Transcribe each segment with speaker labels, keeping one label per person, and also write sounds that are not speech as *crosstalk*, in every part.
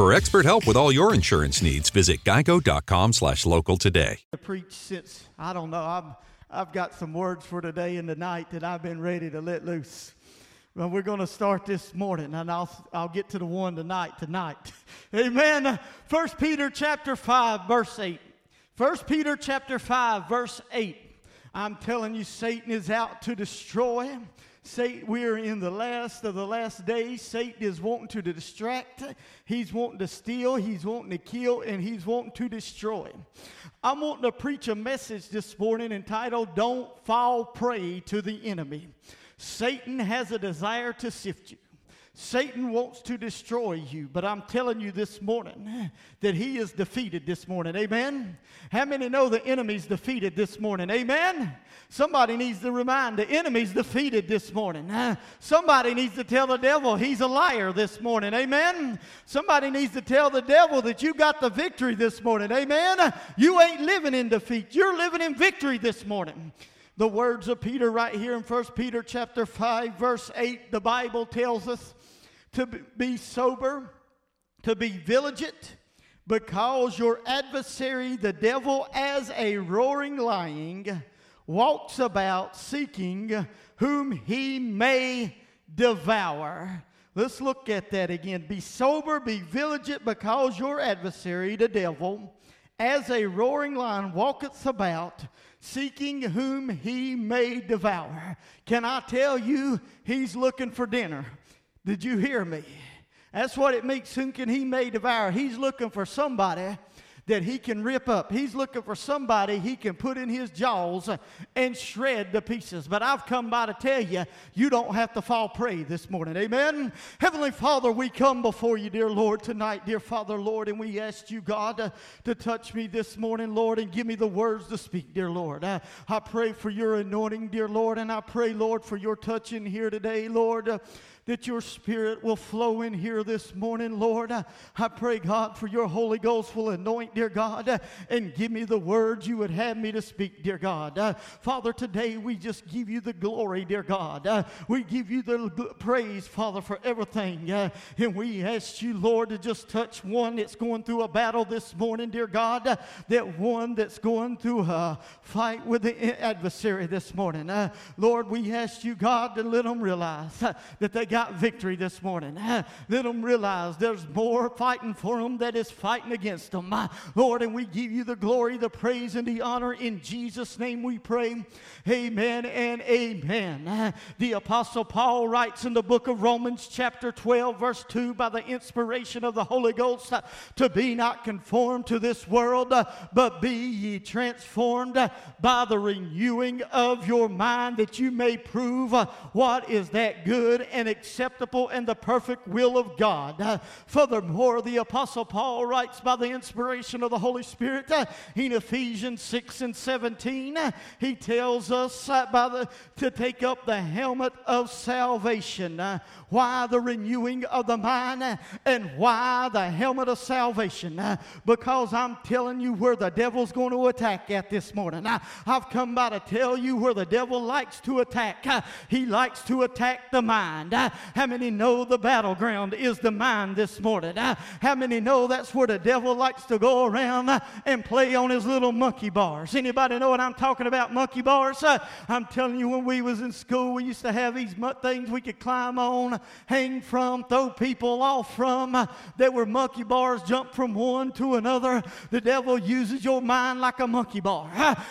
Speaker 1: For expert help with all your insurance needs, visit geico.com slash local today.
Speaker 2: To preach since, I don't know, I've, I've got some words for today and tonight that I've been ready to let loose. Well, we're going to start this morning, and I'll, I'll get to the one tonight, tonight. *laughs* Amen. First Peter chapter 5, verse 8. First Peter chapter 5, verse 8. I'm telling you, Satan is out to destroy. Satan, we're in the last of the last days. Satan is wanting to distract. He's wanting to steal. He's wanting to kill, and he's wanting to destroy. I'm wanting to preach a message this morning entitled "Don't Fall Prey to the Enemy." Satan has a desire to sift you. Satan wants to destroy you, but I'm telling you this morning that he is defeated this morning. Amen. How many know the enemy's defeated this morning? Amen. Somebody needs to remind the enemy's defeated this morning. Somebody needs to tell the devil he's a liar this morning. Amen. Somebody needs to tell the devil that you got the victory this morning. Amen. You ain't living in defeat. You're living in victory this morning the words of Peter right here in 1 Peter chapter 5 verse 8 the Bible tells us to be sober, to be vigilant, because your adversary, the devil, as a roaring lion, walks about seeking whom he may devour. Let's look at that again. Be sober, be vigilant, because your adversary, the devil, as a roaring lion, walketh about seeking whom he may devour. Can I tell you, he's looking for dinner. Did you hear me? That's what it means. Whom can he may devour? He's looking for somebody that he can rip up. He's looking for somebody he can put in his jaws and shred to pieces. But I've come by to tell you, you don't have to fall prey this morning. Amen. Heavenly Father, we come before you, dear Lord, tonight, dear Father, Lord, and we ask you, God, to, to touch me this morning, Lord, and give me the words to speak, dear Lord. I, I pray for your anointing, dear Lord, and I pray, Lord, for your touch in here today, Lord. Uh, that your spirit will flow in here this morning, Lord. I, pray, God, for your Holy Ghost will anoint, dear God, and give me the words you would have me to speak, dear God. Father, today we just give you the glory, dear God. We give you the praise, Father, for everything. And we ask you, Lord, to just touch one that's going through a battle this morning, dear God. That one that's going through a fight with the adversary this morning. Lord, we ask you, God, to let them realize that they got victory this morning. *laughs* Let them realize there's more fighting for them that is fighting against them. Lord, and we give you the glory, the praise, and the honor. In Jesus' name we pray. Amen and amen. *laughs* The Apostle Paul writes in the book of Romans, chapter 12, verse 2, by the inspiration of the Holy Ghost, *laughs* to be not conformed to this world, but be ye transformed by the renewing of your mind, that you may prove what is that good and acceptable and the perfect will of God. Uh, furthermore, the Apostle Paul writes by the inspiration of the Holy Spirit uh, in Ephesians 6 and 17, uh, he tells us uh, by the, to take up the helmet of salvation. Uh, why the renewing of the mind uh, and why the helmet of salvation? because I'm telling you where the devil's going to attack at this morning. I've come by to tell you where the devil likes to attack. he likes to attack the mind. How many know the battleground is the mind this morning? How many know that's where the devil likes to go around uh, and play on his little monkey bars? Anybody know what I'm talking about, monkey bars? Uh, I'm telling you, when we was in school, we used to have these things we could climb on, hang from, throw people off from. Uh, they were monkey bars, jump from one to another. The devil uses your mind like a monkey bar.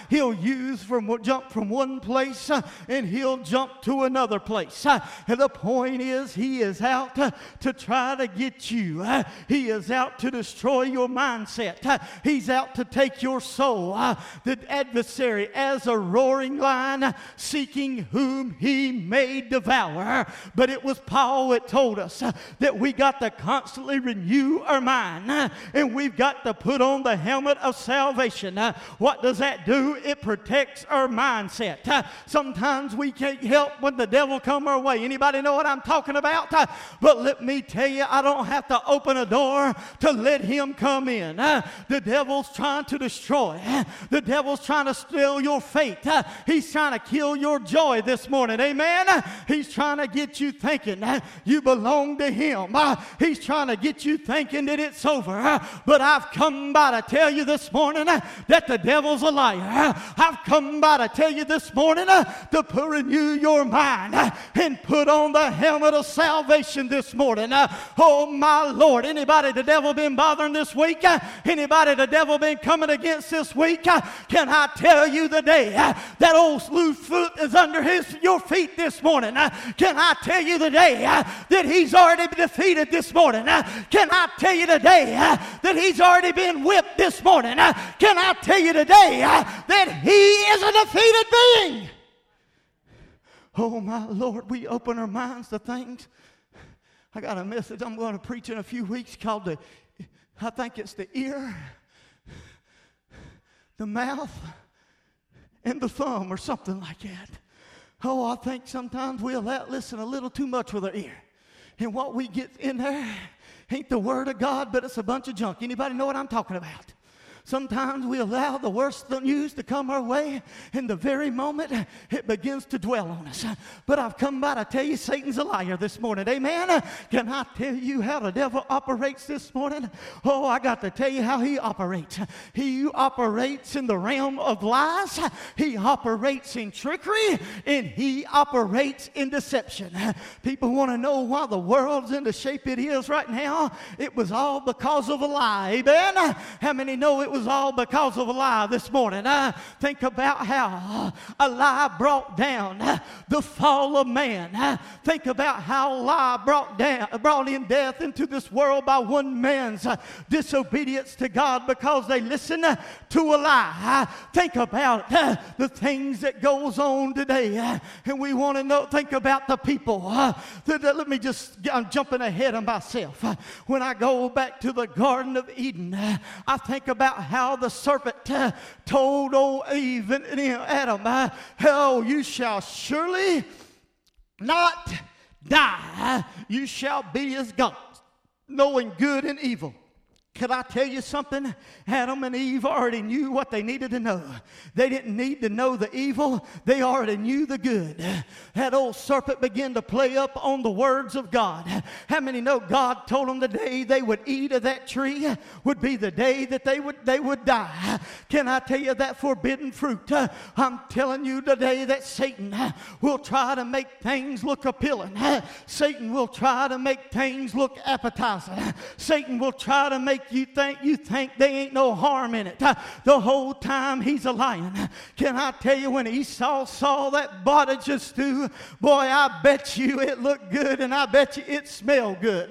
Speaker 2: He'll use from jump from one place and he'll jump to another place. At the point point is, he is out to, try to get you. Uh, he is out to destroy your mindset. Uh, he's out to take your soul. Uh, the adversary, as a roaring lion, seeking whom he may devour. But it was Paul that told us that we got to constantly renew our mind and we've got to put on the helmet of salvation. What does that do? It protects our mindset. Sometimes we can't help when the devil come our way. Anybody know what I'm talking about? Uh, but let me tell you, I don't have to open a door to let him come in. Uh, the devil's trying to destroy. Uh, the devil's trying to steal your faith. Uh, he's trying to kill your joy this morning. Amen. Uh, he's trying to get you thinking uh, you belong to him. He's trying to get you thinking that it's over. But I've come by to tell you this morning that the devil's a liar. I've come by to tell you this morning to put renew your mind and put on the helmet of salvation this morning. Uh, oh my Lord. Anybody the devil been bothering this week? Uh, anybody the devil been coming against this week? Uh, can I tell you the day that old slewfoot is under his your feet this morning? Can I tell you the day that he's already defeated this morning? Can I tell you today that he's already been whipped this morning? Can I tell you today that he is a defeated being? Oh, my Lord, we open our minds to things. I got a message I'm going to preach in a few weeks called the, I think it's the ear, the mouth, and the thumb, or something like that. Oh, I think sometimes we'll listen a little too much with our ear. And what we get in there ain't the word of God, but it's a bunch of junk. Anybody know what I'm talking about? Sometimes we allow the worst news to come our way, and the very moment it begins to dwell on us. But I've come by to tell you Satan's a liar this morning. Amen. Can I tell you how the devil operates this morning? Oh, I got to tell you how he operates. He operates in the realm of lies, he operates in trickery, and he operates in deception. People want to know why the world's in the shape it is right now. It was all because of a lie. Amen. How many know it was was all because of a lie this morning. I think about how uh, a lie brought down uh, the fall of man. I Think about how a lie brought down, brought in death into this world by one man's uh, disobedience to God because they listened to a lie. Think about the things that goes on today, and we want to know. Think about the people. Let me just. I'm jumping ahead of myself. When I go back to the Garden of Eden, I think about how the serpent told old Eve and Adam, Oh, you shall surely not die. You shall be as gods, knowing good and evil. Could I tell you something? Adam and Eve already knew what they needed to know. They didn't need to know the evil, they already knew the good. That old serpent began to play up on the words of God. How many know God told them the day they would eat of that tree would be the day that they would, they would die? Can I tell you that forbidden fruit? I'm telling you today that Satan will try to make things look appealing. Satan will try to make things look appetizing. Satan will try to make you think you think they ain't no harm in it. The whole time he's a lion. Can I tell you when Esau saw that pottage stew, boy, I bet you it looked good and I bet you it smelled good.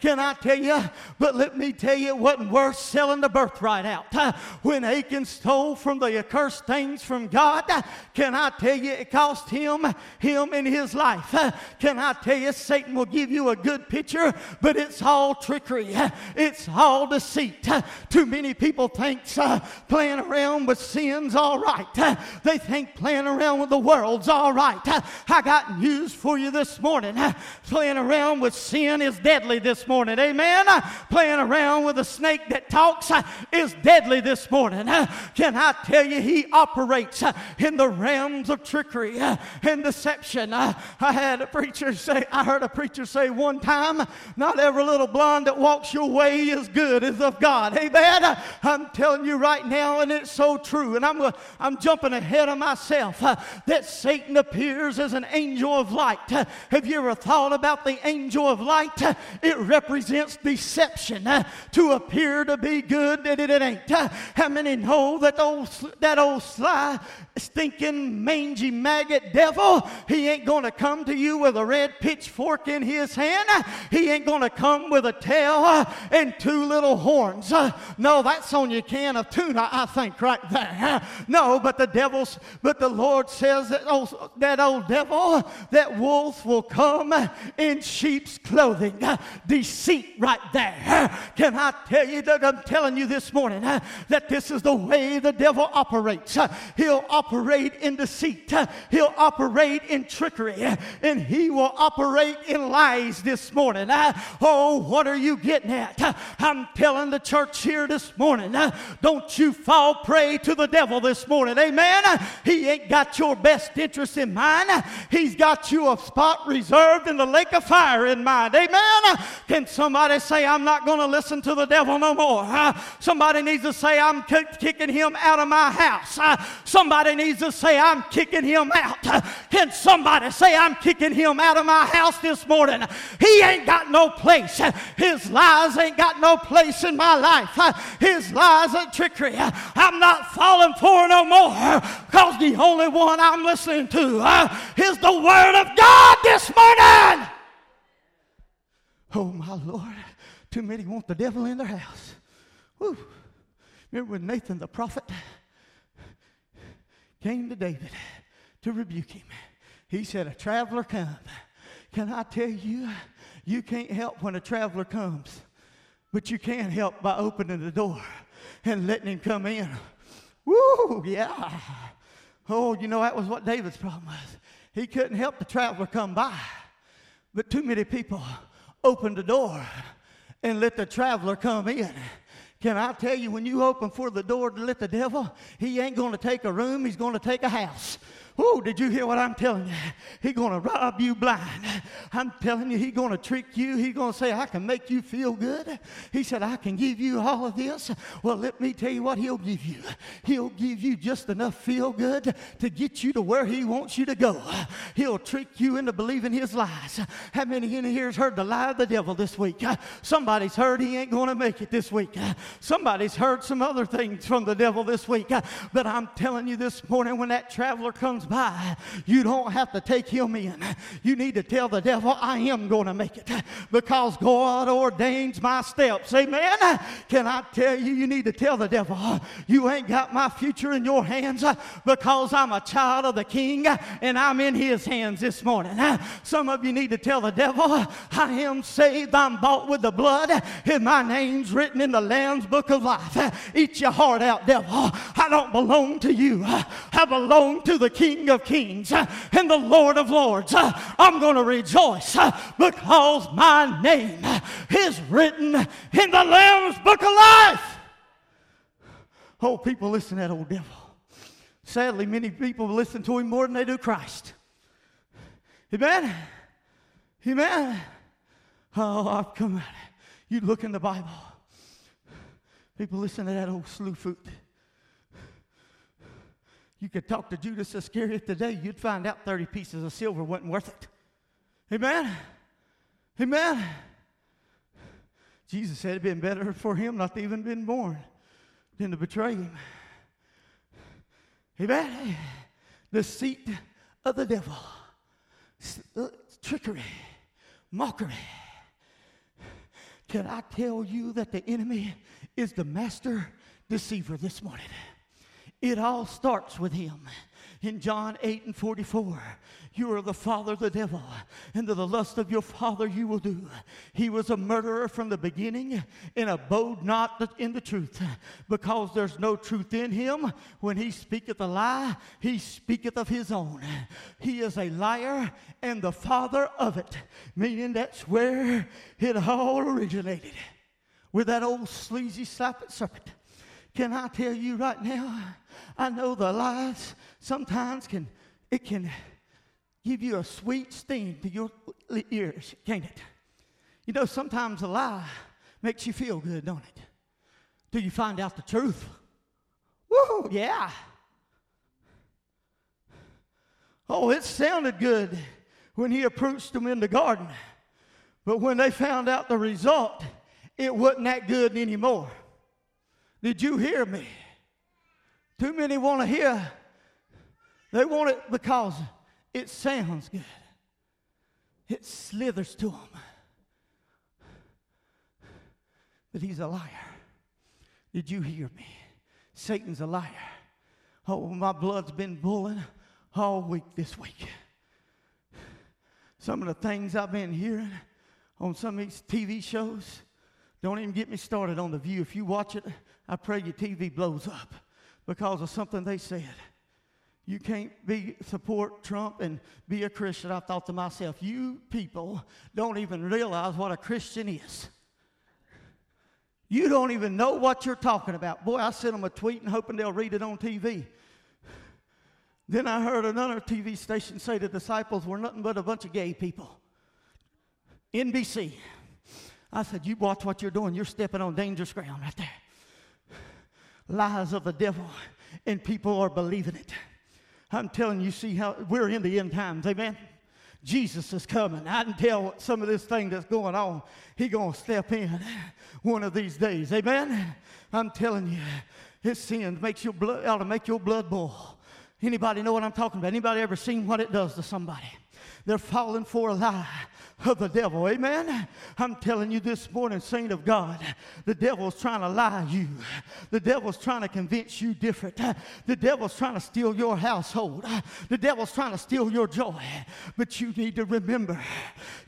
Speaker 2: Can I tell you? But let me tell you, it wasn't worth selling the birthright out. When Achan stole from the accursed things from God, can I tell you it cost him, him in his life? Can I tell you Satan will give you a good picture, but it's all trickery. It's all deceit. Too many people think uh, playing around with sin's all right. They think playing around with the world's all right. I got news for you this morning. Playing around with sin is deadly this morning. Amen. Playing around with a snake that talks uh, is deadly this morning. Can I tell you, he operates uh, in the realms of trickery uh, and deception. I had a preacher say, I heard a preacher say one time, not every little blonde that walks your way is good is of God. Amen. I'm telling you right now, and it's so true. And I'm, I'm jumping ahead of myself uh, that Satan appears as an angel of light. Uh, have you ever thought about the angel of light? Uh, it represents deception uh, to appear to be good that it ain't. Uh, how many know that old, that old sly, stinking, mangy maggot devil? He ain't going to come to you with a red pitchfork in his hand. He ain't going to come with a tail and two little horns. No, that's on your can of tuna, I think, right there. No, but the devil's, but the Lord says that old, that old devil, that wolf will come in sheep's clothing. Deceit right there. Can I tell you that I'm telling you this morning that this is the way the devil operates? He'll operate in deceit, he'll operate in trickery, and he will operate in lies this morning. Oh, what are you getting at? I'm telling the church here this morning, don't you fall prey to the devil this morning. Amen. He ain't got your best interest in mind. He's got you a spot reserved in the lake of fire in mind. Amen. Can somebody say, I'm not going to listen to the devil no more? Somebody needs to say, I'm kicking him out of my house. Somebody needs to say, I'm kicking him out. Can somebody say, I'm kicking him out of my house this morning? He ain't got no place. His lies ain't got no place in my life. Uh, his lies and trickery. Uh, I'm not falling for no more because the only one I'm listening to uh, is the Word of God this morning. Oh, my Lord. Too many want the devil in their house. Woo. Remember when Nathan the prophet came to David to rebuke him? He said, A traveler come. Can I tell you, you can't help when a traveler comes, but you can't help by opening the door and letting him come in. Woo, yeah. Oh, you know, that was what David's problem was. He couldn't help the traveler come by, but too many people opened the door and let the traveler come in. Can I tell you, when you open for the door to let the devil, he ain't going to take a room, he's going to take a house. Oh, did you hear what I'm telling you? He's going to rob you blind. I'm telling you, he's going to trick you. He's going to say, I can make you feel good. He said, I can give you all of this. Well, let me tell you what he'll give you. He'll give you just enough feel good to get you to where he wants you to go. He'll trick you into believing his lies. How many in here has heard the lie of the devil this week? Somebody's heard he ain't going to make it this week. Somebody's heard some other things from the devil this week. But I'm telling you this morning, when that traveler comes by, you don't have to take him in. You need to tell the devil, I am going to make it because God ordains my steps. Amen. Can I tell you, you need to tell the devil, you ain't got my future in your hands because I'm a child of the king and I'm in his hands this morning. Some of you need to tell the devil, I am saved, I'm bought with the blood, and my name's written in the Lamb's book of life. Eat your heart out, devil. I don't belong to you, I belong to the king King of Kings uh, and the Lord of Lords. Uh, I'm going to rejoice uh, because my name is written in the Lamb's book of life. Oh, people listen to that old devil. Sadly, many people listen to him more than they do Christ. Amen? Amen? Oh, I've come it. You look in the Bible. People listen to that old slewfoot. You could talk to Judas Iscariot today, you'd find out 30 pieces of silver wasn't worth it. Amen? Amen? Jesus said it'd been better for him not to even been born than to betray him. Amen? Seat of the devil, uh, trickery, mockery. Can I tell you that the enemy is the master deceiver this morning? It all starts with him. In John 8 and 44, you are the father of the devil, and to the lust of your father you will do. He was a murderer from the beginning and abode not in the truth, because there's no truth in him. When he speaketh a lie, he speaketh of his own. He is a liar and the father of it, meaning that's where it all originated with that old sleazy serpent. Can I tell you right now? I know the lies sometimes can it can give you a sweet sting to your ears, can't it? You know, sometimes a lie makes you feel good, don't it? till you find out the truth. Woo, yeah. Oh, it sounded good when he approached them in the garden. But when they found out the result, it wasn't that good anymore. Did you hear me? Too many want to hear. They want it because it sounds good. It slithers to them. But he's a liar. Did you hear me? Satan's a liar. Oh, my blood's been boiling all week this week. Some of the things I've been hearing on some of these TV shows, don't even get me started on The View. If you watch it, I pray your TV blows up because of something they said. You can't be support Trump and be a Christian. I thought to myself, you people don't even realize what a Christian is. You don't even know what you're talking about. Boy, I sent them a tweet and hoping they'll read it on TV. Then I heard another TV station say the disciples were nothing but a bunch of gay people. NBC. I said, You watch what you're doing. You're stepping on dangerous ground right there. Lies of the devil, and people are believing it. I'm telling you, see how we're in the end times. Amen. Jesus is coming. I can tell some of this thing that's going on. He gonna step in one of these days. Amen. I'm telling you, his sin makes your blood ought to make your blood boil. Anybody know what I'm talking about? Anybody ever seen what it does to somebody? They're falling for a lie of the devil. Amen. I'm telling you this morning, saint of God, the devil's trying to lie you. The devil's trying to convince you different. The devil's trying to steal your household. The devil's trying to steal your joy. But you need to remember,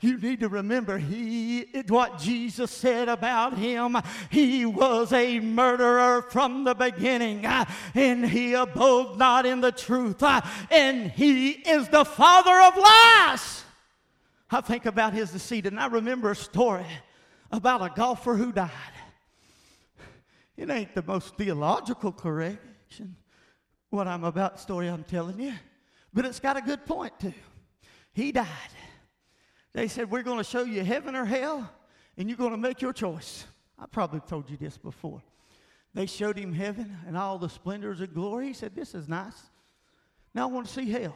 Speaker 2: you need to remember he what Jesus said about him. He was a murderer from the beginning, and he abode not in the truth, and he is the father of lies. I think about his deceit, and I remember a story about a golfer who died. It ain't the most theological correction, what I'm about, story I'm telling you, but it's got a good point too. He died. They said, We're going to show you heaven or hell, and you're going to make your choice. I probably told you this before. They showed him heaven and all the splendors of glory. He said, This is nice. Now I want to see hell.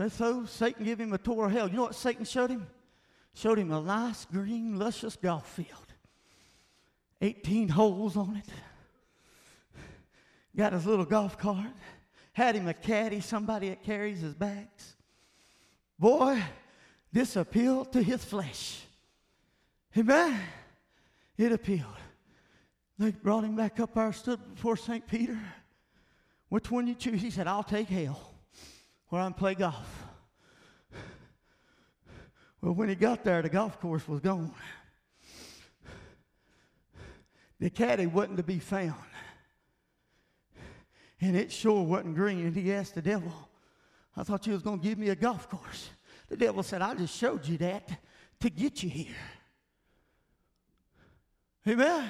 Speaker 2: And so Satan gave him a tour of hell. You know what Satan showed him? Showed him a nice, green, luscious golf field. 18 holes on it. Got his little golf cart. Had him a caddy, somebody that carries his bags. Boy, this appealed to his flesh. Amen. It appealed. They brought him back up there, stood before St. Peter. Which one you choose? He said, I'll take hell where I play golf. Well, when he got there, the golf course was gone. The caddy wasn't to be found. And it sure wasn't green. And he asked the devil, I thought you was going to give me a golf course. The devil said, I just showed you that to get you here. Amen.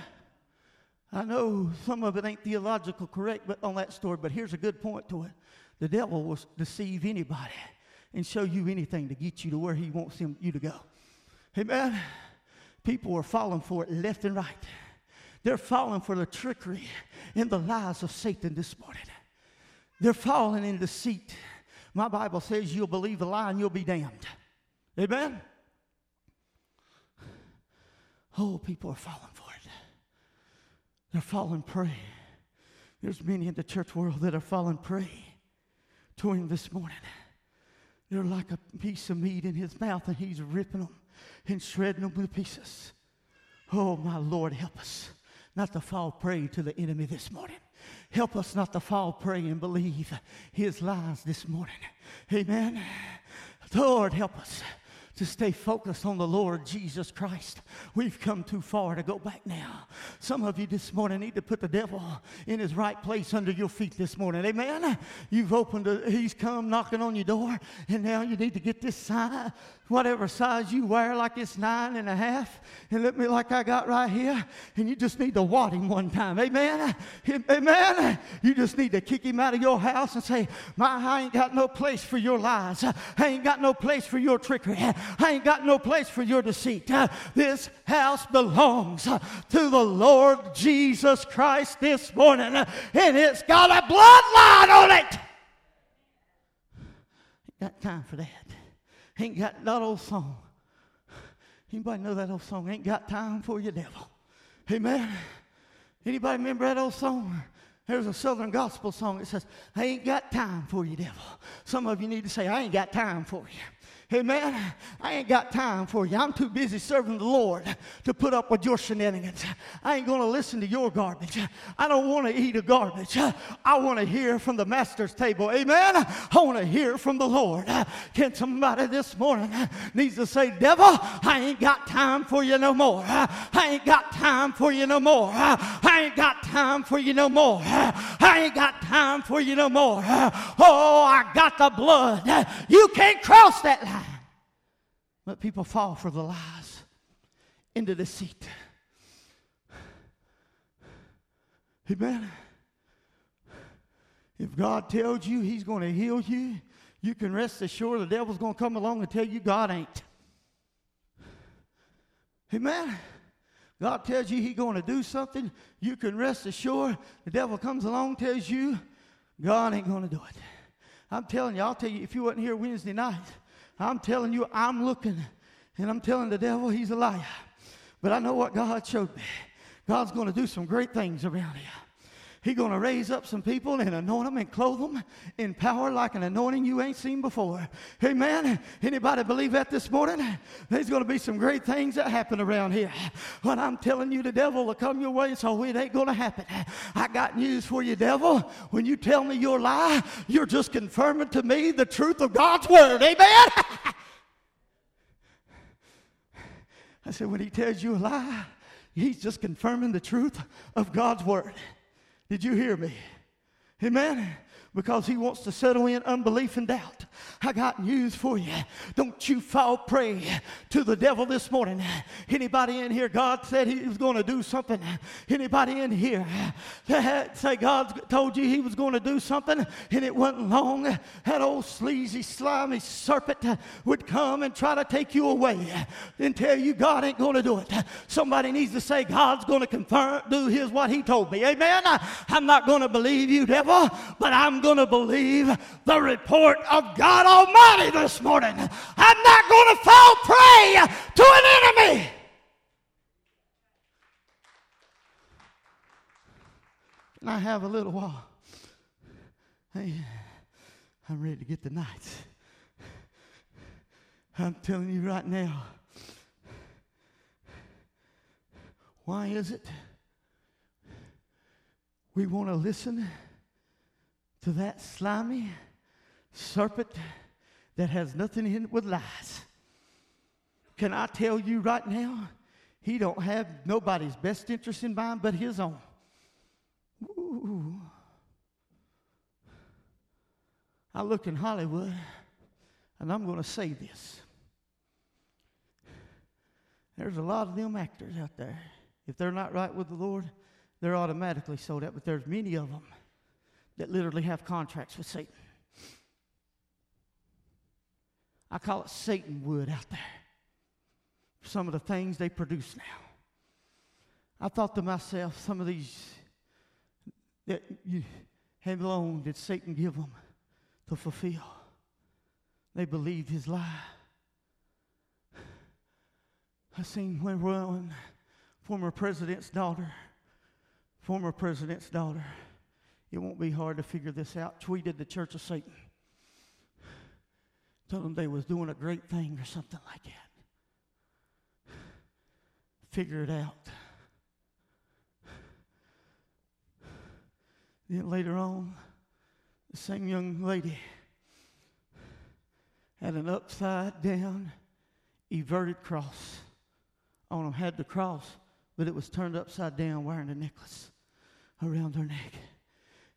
Speaker 2: I know some of it ain't theological correct but on that story, but here's a good point to it. The devil will deceive anybody and show you anything to get you to where he wants him, you to go. Amen. People are falling for it left and right. They're falling for the trickery and the lies of Satan this morning. They're falling in deceit. My Bible says you'll believe a lie and you'll be damned. Amen. Oh, people are falling for it. They're falling prey. There's many in the church world that are falling prey to him this morning. They're like a piece of meat in his mouth, and he's ripping them and shredding them to pieces. Oh, my Lord, help us not to fall prey to the enemy this morning. Help us not to fall prey and believe his lies this morning. Amen. Lord, help us to stay focused on the Lord Jesus Christ. We've come too far to go back now. Some of you this morning need to put the devil in his right place under your feet this morning. Amen. You've opened, a, he's come knocking on your door, and now you need to get this sign whatever size you wear, like it's nine and a half, and look me like I got right here, and you just need to wad him one time. Amen? Amen? You just need to kick him out of your house and say, My, I ain't got no place for your lies. I ain't got no place for your trickery. I ain't got no place for your deceit. This house belongs to the Lord Jesus Christ this morning, and it's got a bloodline on it. Ain't got time for that. Ain't got that old song. Anybody know that old song? Ain't got time for you, devil. Amen. Anybody remember that old song? There's a Southern gospel song that says, I ain't got time for you, devil. Some of you need to say, I ain't got time for you. Man, I ain't got time for you. I'm too busy serving the Lord to put up with your shenanigans. I ain't going to listen to your garbage. I don't want to eat a garbage. I want to hear from the master's table. Amen. I want to hear from the Lord. Can somebody this morning needs to say, devil, I ain't got time for you no more. I ain't got time for you no more. I ain't got time for you no more. I ain't got time for you no more. Oh, I got the blood. You can't cross that line. Let people fall for the lies, into deceit. Amen. If God tells you He's going to heal you, you can rest assured the devil's going to come along and tell you God ain't. Amen. God tells you He's going to do something, you can rest assured the devil comes along tells you God ain't going to do it. I'm telling you, I'll tell you, if you wasn't here Wednesday night, I'm telling you, I'm looking and I'm telling the devil he's a liar. But I know what God showed me. God's going to do some great things around here. He's going to raise up some people and anoint them and clothe them in power like an anointing you ain't seen before. Amen. Anybody believe that this morning? There's going to be some great things that happen around here. When I'm telling you the devil will come your way, so it ain't going to happen. I got news for you, devil. When you tell me your lie, you're just confirming to me the truth of God's word. Amen. *laughs* I said, when he tells you a lie, he's just confirming the truth of God's word. Did you hear me? Amen because he wants to settle in unbelief and doubt. I got news for you. Don't you fall prey to the devil this morning. Anybody in here, God said he was going to do something. Anybody in here that say God told you he was going to do something and it wasn't long, that old sleazy, slimy serpent would come and try to take you away and tell you God ain't going to do it. Somebody needs to say God's going to confirm, do his what he told me. Amen. I'm not going to believe you, devil, but I'm going to believe the report of God Almighty this morning. I'm not going to fall prey to an enemy. Can I have a little while? Hey, I'm ready to get the nights. I'm telling you right now. Why is it we want to listen? To that slimy serpent that has nothing in it with lies. Can I tell you right now, he don't have nobody's best interest in mind but his own. Ooh. I look in Hollywood, and I'm going to say this. There's a lot of them actors out there. If they're not right with the Lord, they're automatically sold out, but there's many of them that literally have contracts with Satan. I call it Satan wood out there. Some of the things they produce now. I thought to myself, some of these that you have long did Satan give them to fulfill. They believed his lie. I seen when one former president's daughter, former president's daughter, it won't be hard to figure this out. Tweeted the Church of Satan. Told them they was doing a great thing or something like that. Figure it out. Then later on, the same young lady had an upside down everted cross on them. Had the cross, but it was turned upside down wearing a necklace around her neck.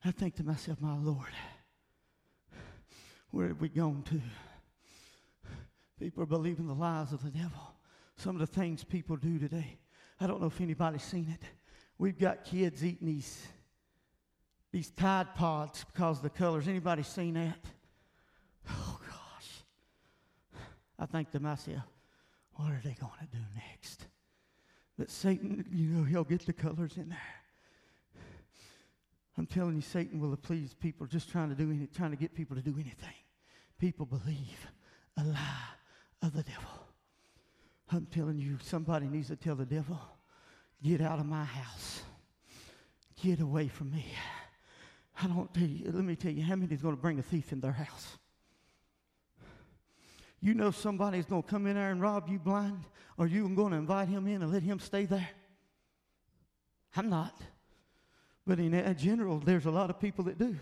Speaker 2: I think to myself, my Lord, where have we gone to? People are believing the lies of the devil. Some of the things people do today. I don't know if anybody's seen it. We've got kids eating these, these Tide Pods because of the colors. Anybody seen that? Oh, gosh. I think to myself, what are they going to do next? But Satan, you know, he'll get the colors in there. I'm telling you, Satan will please people just trying to do trying to get people to do anything. People believe a lie of the devil. I'm telling you, somebody needs to tell the devil, get out of my house. Get away from me. I don't tell you, let me tell you, how many is going to bring a thief in their house? You know somebody's going to come in there and rob you blind? Are you going to invite him in and let him stay there? I'm not. But in general, there's a lot of people that do.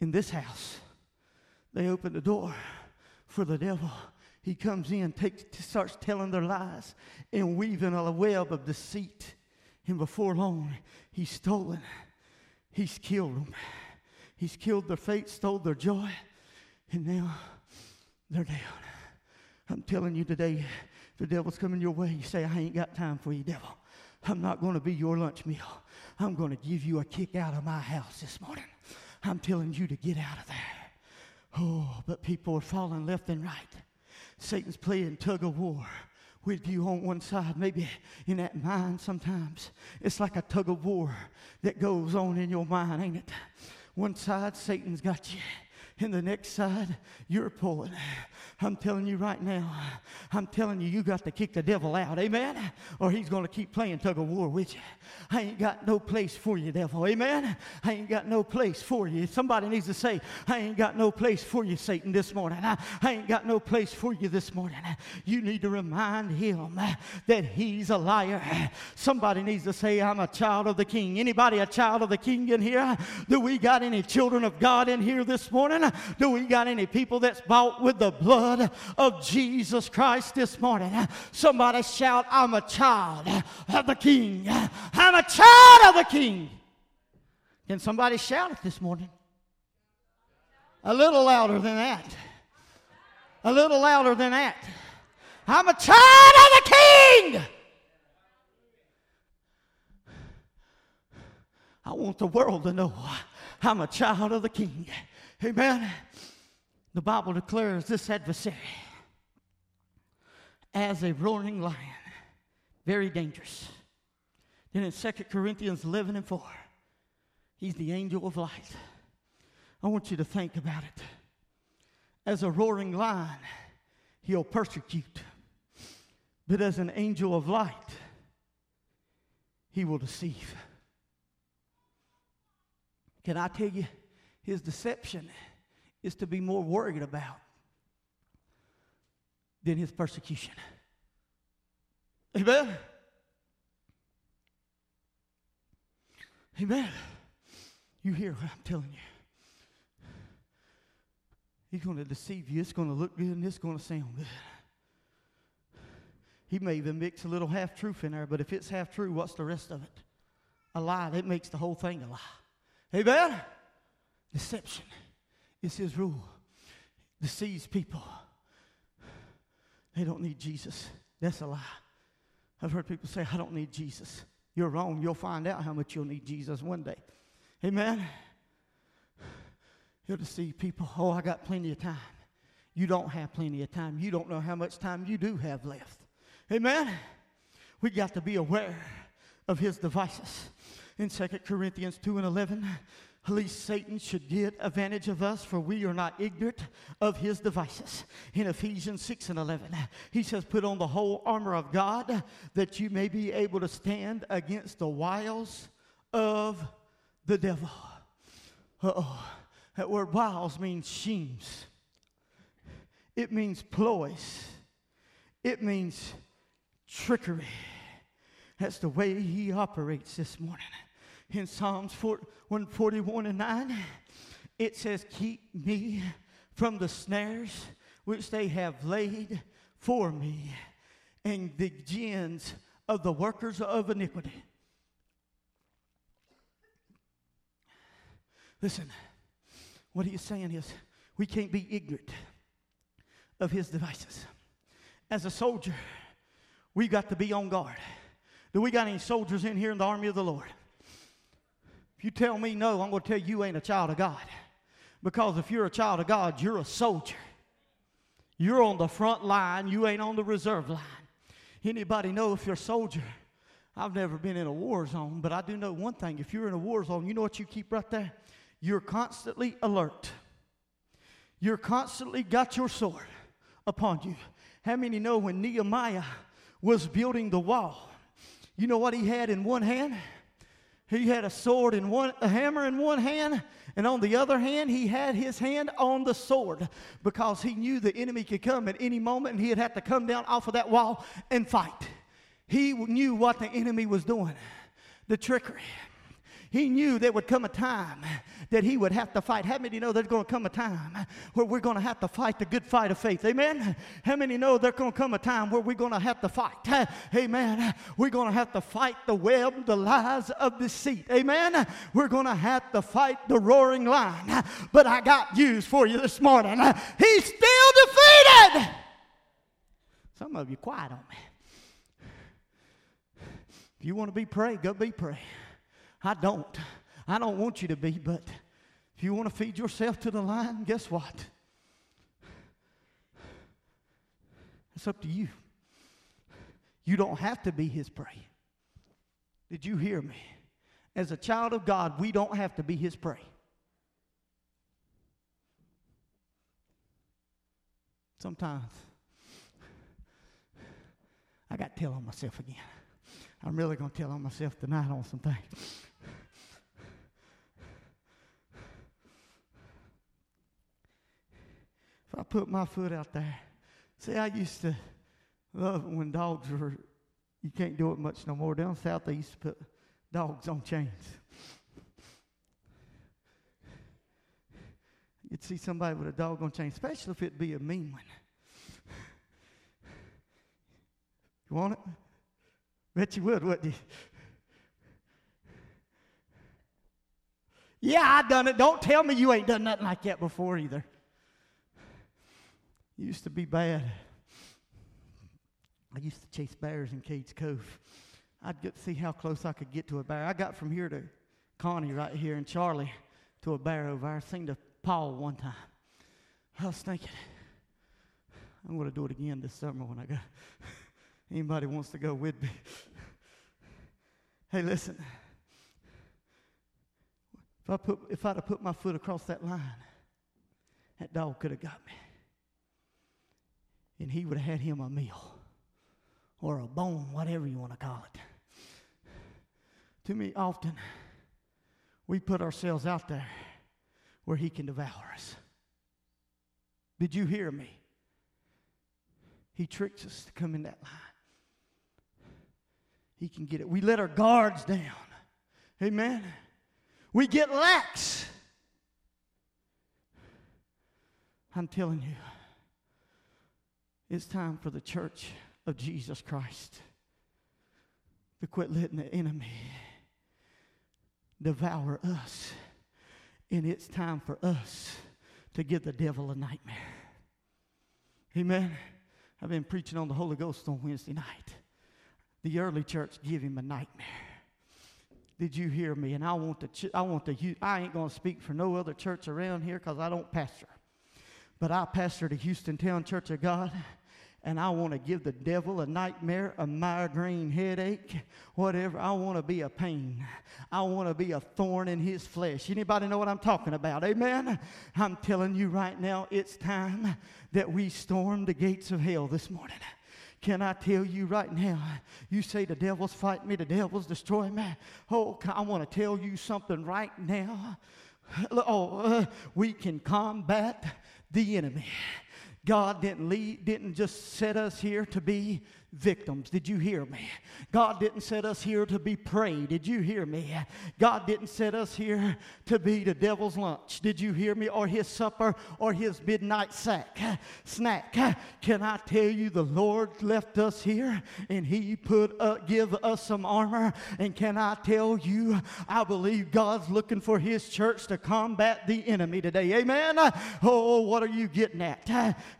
Speaker 2: In this house, they open the door for the devil. He comes in, takes, starts telling their lies and weaving a web of deceit. And before long, he's stolen. He's killed them. He's killed their faith, stole their joy, and now they're down. I'm telling you today, the devil's coming your way. You say, I ain't got time for you, devil. I'm not going to be your lunch meal. I'm going to give you a kick out of my house this morning. I'm telling you to get out of there. Oh, but people are falling left and right. Satan's playing tug of war with you on one side, maybe in that mind sometimes. It's like a tug of war that goes on in your mind, ain't it? One side, Satan's got you. In the next side, you're pulling. I'm telling you right now, I'm telling you, you got to kick the devil out, amen? Or he's going to keep playing tug of war with you. I ain't got no place for you, devil, amen? I ain't got no place for you. Somebody needs to say, I ain't got no place for you, Satan, this morning. I, I ain't got no place for you this morning. You need to remind him that he's a liar. Somebody needs to say, I'm a child of the king. Anybody a child of the king in here? Do we got any children of God in here this morning? Do we got any people that's bought with the blood? of Jesus Christ this morning. Somebody shout, I'm a child of the King. I'm a child of the King. Can somebody shout it this morning? A little louder than that. A little louder than that. I'm a child of the King. I want the world to know I'm a child of the King. Amen. The Bible declares this adversary as a roaring lion, very dangerous. Then in 2 Corinthians 11 and 4, he's the angel of light. I want you to think about it. As a roaring lion, he'll persecute. But as an angel of light, he will deceive. Can I tell you his deception? is to be more worried about than his persecution. Amen. Amen. You hear what I'm telling you. He's going to deceive you. It's going to look good and it's going to sound good. He may even mix a little half truth in there, but if it's half true, what's the rest of it? A lie. That makes the whole thing a lie. Amen? Deception. is his rule. Deceives people. They don't need Jesus. That's a lie. I've heard people say, I don't need Jesus. You're wrong. You'll find out how much you'll need Jesus one day. Amen. He'll deceive people. Oh, I got plenty of time. You don't have plenty of time. You don't know how much time you do have left. Amen. We got to be aware of his devices. In 2 Corinthians 2 and 11, least Satan should get advantage of us, for we are not ignorant of his devices. In Ephesians 6 and 11, he says, Put on the whole armor of God that you may be able to stand against the wiles of the devil. oh. That word wiles means schemes, it means ploys, it means trickery. That's the way he operates this morning in Psalms 141 and 9, it says, Keep me from the snares which they have laid for me and the gins of the workers of iniquity. Listen, what he's saying is we can't be ignorant of his devices. As a soldier, we got to be on guard. Do we got any soldiers in here in the army of the Lord? You tell me no, I'm going to tell you ain't a child of God. Because if you're a child of God, you're a soldier. You're on the front line, you ain't on the reserve line. Anybody know if you're a soldier? I've never been in a war zone, but I do know one thing. If you're in a war zone, you know what you keep right there? You're constantly alert. You're constantly got your sword upon you. How many know when Nehemiah was building the wall, you know what he had in one hand? He had a sword in one, a hammer in one hand, and on the other hand, he had his hand on the sword because he knew the enemy could come at any moment and he'd have to come down off of that wall and fight. He knew what the enemy was doing, the trickery. He knew there would come a time that he would have to fight. How many know there's going to come a time where we're going to have to fight the good fight of faith? Amen. How many know there's going to come a time where we're going to have to fight? Amen. We're going to have to fight the web, the lies of deceit. Amen. We're going to have to fight the roaring lion. But I got news for you this morning. He's still defeated. Some of you quiet on me. If you want to be prayed, go be prayed. I don't. I don't want you to be, but if you want to feed yourself to the lion, guess what? It's up to you. You don't have to be his prey. Did you hear me? As a child of God, we don't have to be his prey. Sometimes I got to tell on myself again. I'm really going to tell on myself tonight on some things. I put my foot out there, see, I used to love it when dogs were, you can't do it much no more. Down south, they used to put dogs on chains. You'd see somebody with a dog on chain, especially if it'd be a mean one. You want it? Bet you would, wouldn't you? Yeah, I done it. Don't tell me you ain't done nothing like that before either. Used to be bad. I used to chase bears in Cades Cove. I'd get to see how close I could get to a bear. I got from here to Connie right here and Charlie to a bear over there. I seen the Paul one time. I was thinking, I'm going to do it again this summer when I go. *laughs* Anybody wants to go with me? *laughs* hey, listen. If I put if I'd have put my foot across that line, that dog could have got me. And he would have had him a meal or a bone, whatever you want to call it. Too many often we put ourselves out there where he can devour us. Did you hear me? He tricks us to come in that line he can get it. We let our guards down. Amen. We get lax. I'm telling you, it's time for the church of Jesus Christ to quit letting the enemy devour us. And it's time for us to give the devil a nightmare. Amen. I've been preaching on the Holy Ghost on Wednesday night the early church give him a nightmare. Did you hear me? And I want to, ch- I want to, I ain't going to speak for no other church around here because I don't pastor. But I pastor the Houston Town Church of God and I want to give the devil a nightmare, a migraine headache, whatever. I want to be a pain. I want to be a thorn in his flesh. Anybody know what I'm talking about? Amen. I'm telling you right now, it's time that we storm the gates of hell this morning. Can I tell you right now? You say the devil's fighting me, the devil's destroying me. Oh, I want to tell you something right now. Oh, uh, we can combat the enemy. God didn't lead, didn't just set us here to be victims. Did you hear me? God didn't set us here to be prey. Did you hear me? God didn't set us here to be the devil's lunch. Did you hear me? Or his supper or his midnight sack, snack. Can I tell you the Lord left us here and he put uh, give us some armor and can I tell you I believe God's looking for his church to combat the enemy today. Amen. Oh, what are you getting at?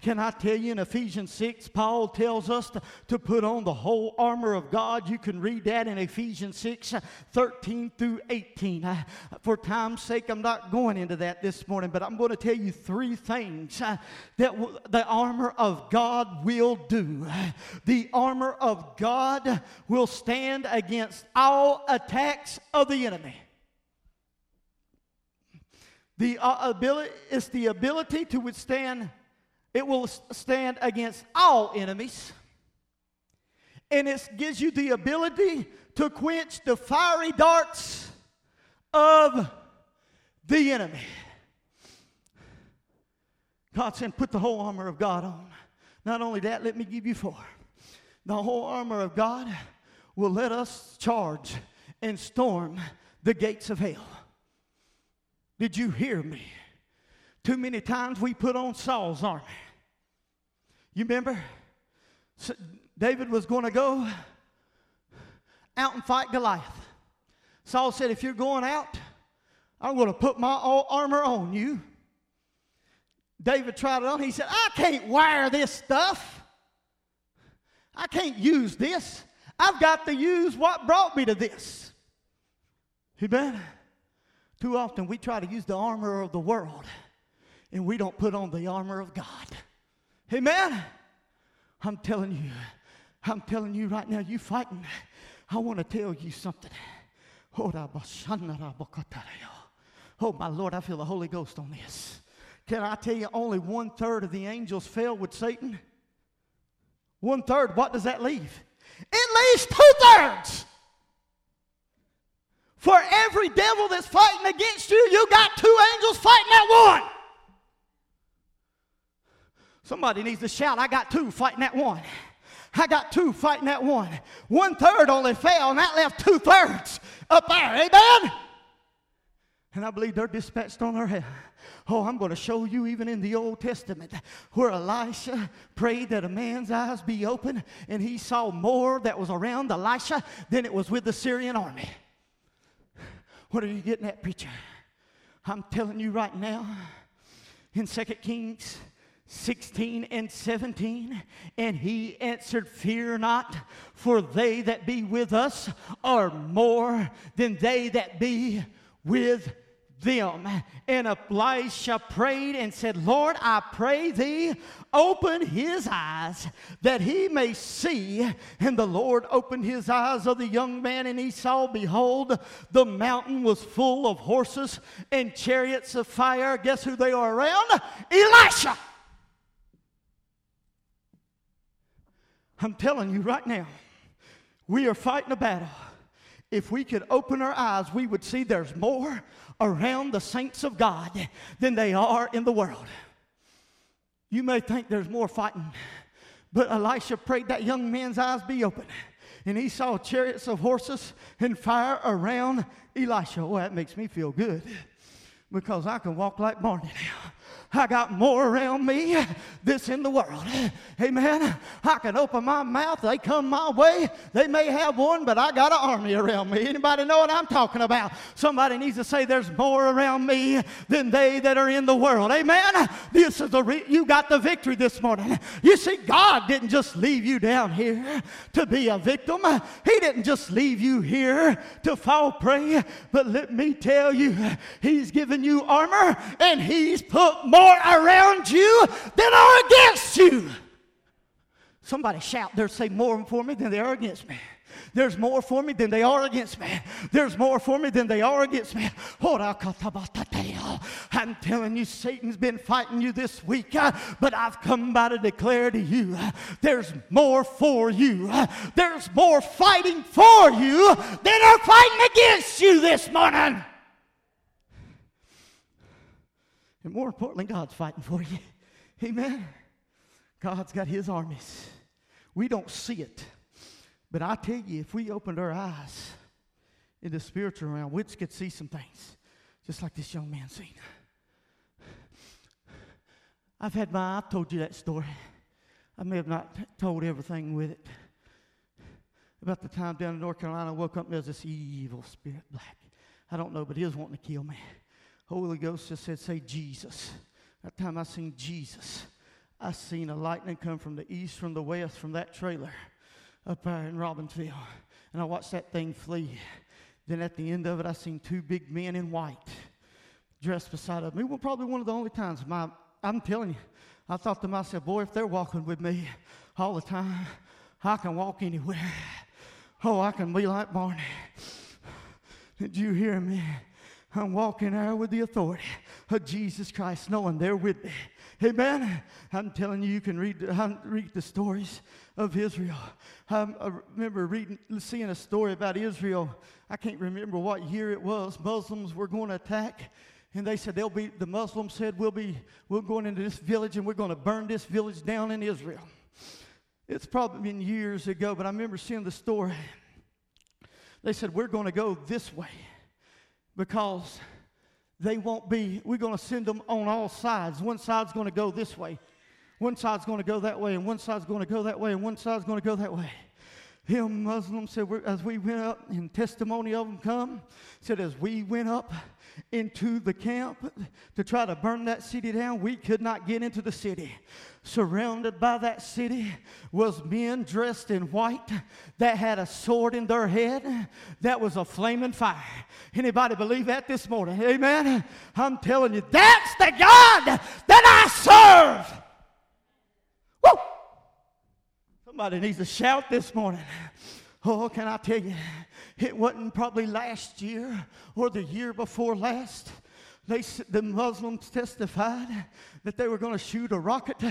Speaker 2: Can I tell you in Ephesians 6 Paul tells us to, to put on the whole armor of God. You can read that in Ephesians 6 13 through 18. Uh, for time's sake, I'm not going into that this morning, but I'm going to tell you three things uh, that the armor of God will do. The armor of God will stand against all attacks of the enemy. The uh, ability is the ability to withstand. It will stand against all enemies, and it gives you the ability to quench the fiery darts of the enemy. God said, "Put the whole armor of God on." Not only that, let me give you four. The whole armor of God will let us charge and storm the gates of hell. Did you hear me? Too many times we put on Saul's armor. You remember? David was going to go out and fight Goliath. Saul said, If you're going out, I'm going to put my armor on you. David tried it on. He said, I can't wear this stuff. I can't use this. I've got to use what brought me to this. Amen. Too often we try to use the armor of the world and we don't put on the armor of God. Amen. I'm telling you, I'm telling you right now, you fighting. I want to tell you something. Oh, my Lord, I feel the Holy Ghost on this. Can I tell you, only one third of the angels fell with Satan? One third, what does that leave? It leaves two thirds. For every devil that's fighting against you, you got two angels fighting that one. Somebody needs to shout, I got two fighting that one. I got two fighting that one. One third only fell, and that left two thirds up there. Amen? And I believe they're dispatched on their head. Oh, I'm going to show you even in the Old Testament where Elisha prayed that a man's eyes be open, and he saw more that was around Elisha than it was with the Syrian army. What are you getting at, preacher? I'm telling you right now, in 2 Kings 16 and 17, and he answered, Fear not, for they that be with us are more than they that be with them. And Elisha prayed and said, Lord, I pray thee, open his eyes that he may see. And the Lord opened his eyes of the young man, and he saw, behold, the mountain was full of horses and chariots of fire. Guess who they are around? Elisha. I'm telling you right now, we are fighting a battle. If we could open our eyes, we would see there's more around the saints of God than they are in the world. You may think there's more fighting, but Elisha prayed that young man's eyes be open. And he saw chariots of horses and fire around Elisha. Oh, that makes me feel good because I can walk like Barney now. I got more around me this in the world. Amen. I can open my mouth. They come my way. They may have one, but I got an army around me. Anybody know what I'm talking about? Somebody needs to say there's more around me than they that are in the world. Amen. This is the re- you got the victory this morning. You see, God didn't just leave you down here to be a victim. He didn't just leave you here to fall prey. But let me tell you, He's given you armor and He's put more more around you than are against you. Somebody shout, there's say more for me than they are against me. There's more for me than they are against me. There's more for me than they are against me. I'm telling you, Satan's been fighting you this week, uh, but I've come by to declare to you uh, there's more for you. Uh, there's more fighting for you than are fighting against you this morning. And more importantly, God's fighting for you. *laughs* Amen. God's got his armies. We don't see it. But I tell you, if we opened our eyes in the spiritual realm, we could see some things, just like this young man seen. I've had my, I've told you that story. I may have not told everything with it. About the time down in North Carolina, I woke up and there was this evil spirit, black. I don't know, but he was wanting to kill me. Holy Ghost just said, Say Jesus. That time I seen Jesus, I seen a lightning come from the east, from the west, from that trailer. up there in Robbinsville, and I watched that thing flee. Then at the end of it, I seen two big men in white dressed beside of me. Well, probably one of the only times my, I'm telling you, I thought to myself, boy, if they're walking with me all the time, I can walk anywhere. Oh, I can be like Barney. Did you hear me? I'm walking there with the authority of Jesus Christ, knowing they're with me. Amen. I'm telling you, you can read, read the stories of Israel. I remember reading, seeing a story about Israel. I can't remember what year it was. Muslims were going to attack, and they said they'll be. The Muslims said we'll be. We're going into this village, and we're going to burn this village down in Israel. It's probably been years ago, but I remember seeing the story. They said we're going to go this way because they won't be, we're going to send them on all sides. One side's going to go this way, one side's going to go that way, and one side's going to go that way, and one side's going to go that way. Him Muslims said, as we went up, and testimony of them come, said, as we went up into the camp to try to burn that city down, we could not get into the city. Surrounded by that city was men dressed in white that had a sword in their head that was a flaming fire. Anybody believe that this morning? Amen. I'm telling you, that's the God that I serve. Woo! Somebody needs to shout this morning. Oh, can I tell you, it wasn't probably last year or the year before last. They, the Muslims testified that they were going to shoot a rocket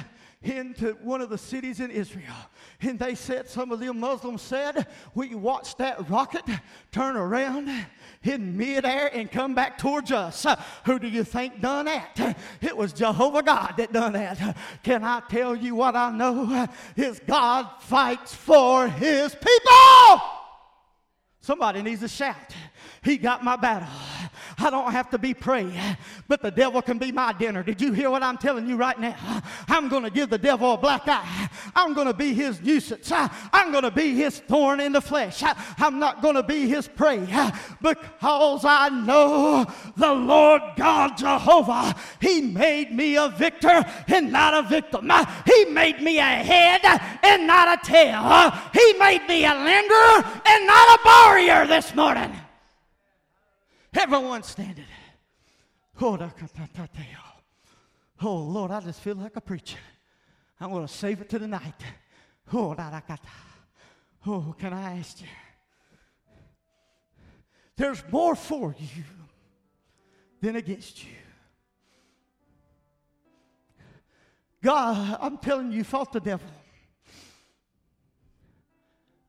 Speaker 2: into one of the cities in Israel. And they said, some of them Muslims said, we watched that rocket turn around in midair and come back towards us. Who do you think done that? It was Jehovah God that done that. Can I tell you what I know? Is God fights for his people. Somebody needs to shout. He got my battle. I don't have to be praying, but the devil can be my dinner. Did you hear what I'm telling you right now? I'm going to give the devil a black eye. I'm going to be his nuisance. I'm going to be his thorn in the flesh. I'm not going to be his prey because I know the Lord God Jehovah. He made me a victor and not a victim. He made me a head and not a tail. He made me a lender and not a borrower this morning. Everyone standing. Oh, oh, Lord, I just feel like a preacher. I'm going to save it to the night. Oh, oh, can I ask you? There's more for you than against you. God, I'm telling you, you fought the devil.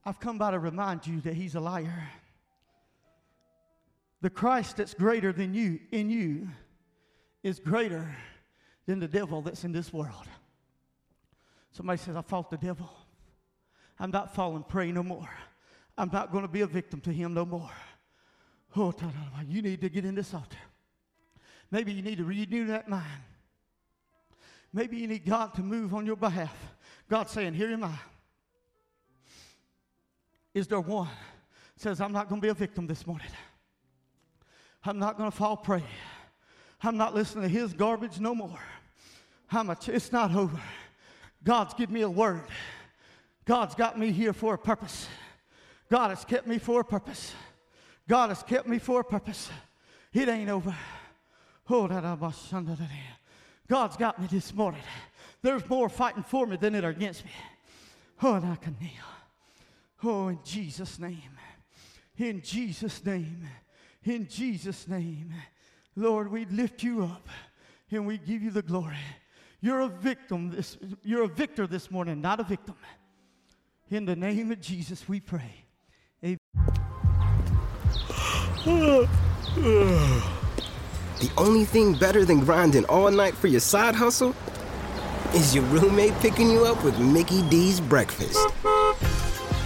Speaker 2: I've come by to remind you that he's a liar the Christ that's greater than you in you is greater than the devil that's in this world. Somebody says, I fought the devil. I'm not falling prey no more. I'm not going to be a victim to him no more. Oh, you need to get in this altar. Maybe you need to renew that mind. Maybe you need God to move on your behalf. God saying, Here am I. Is there one says, I'm not going to be a victim this morning? I'm not going to fall prey. I'm not listening to his garbage no more. I'm a, it's not over. God's given me a word. God's got me here for a purpose. God has kept me for a purpose. God has kept me for a purpose. It ain't over. Oh, that I must God's got me this morning. There's more fighting for me than that are against me. Oh, and I can kneel. Oh, in Jesus' name. In Jesus' name in Jesus' name. Lord, we lift you up and we give you the glory. You're a victim this you're a victor this morning, not a victim. In the name of Jesus we pray. Amen.
Speaker 3: the only thing better than grinding all night for your side hustle is your roommate picking you up with Mickey D's breakfast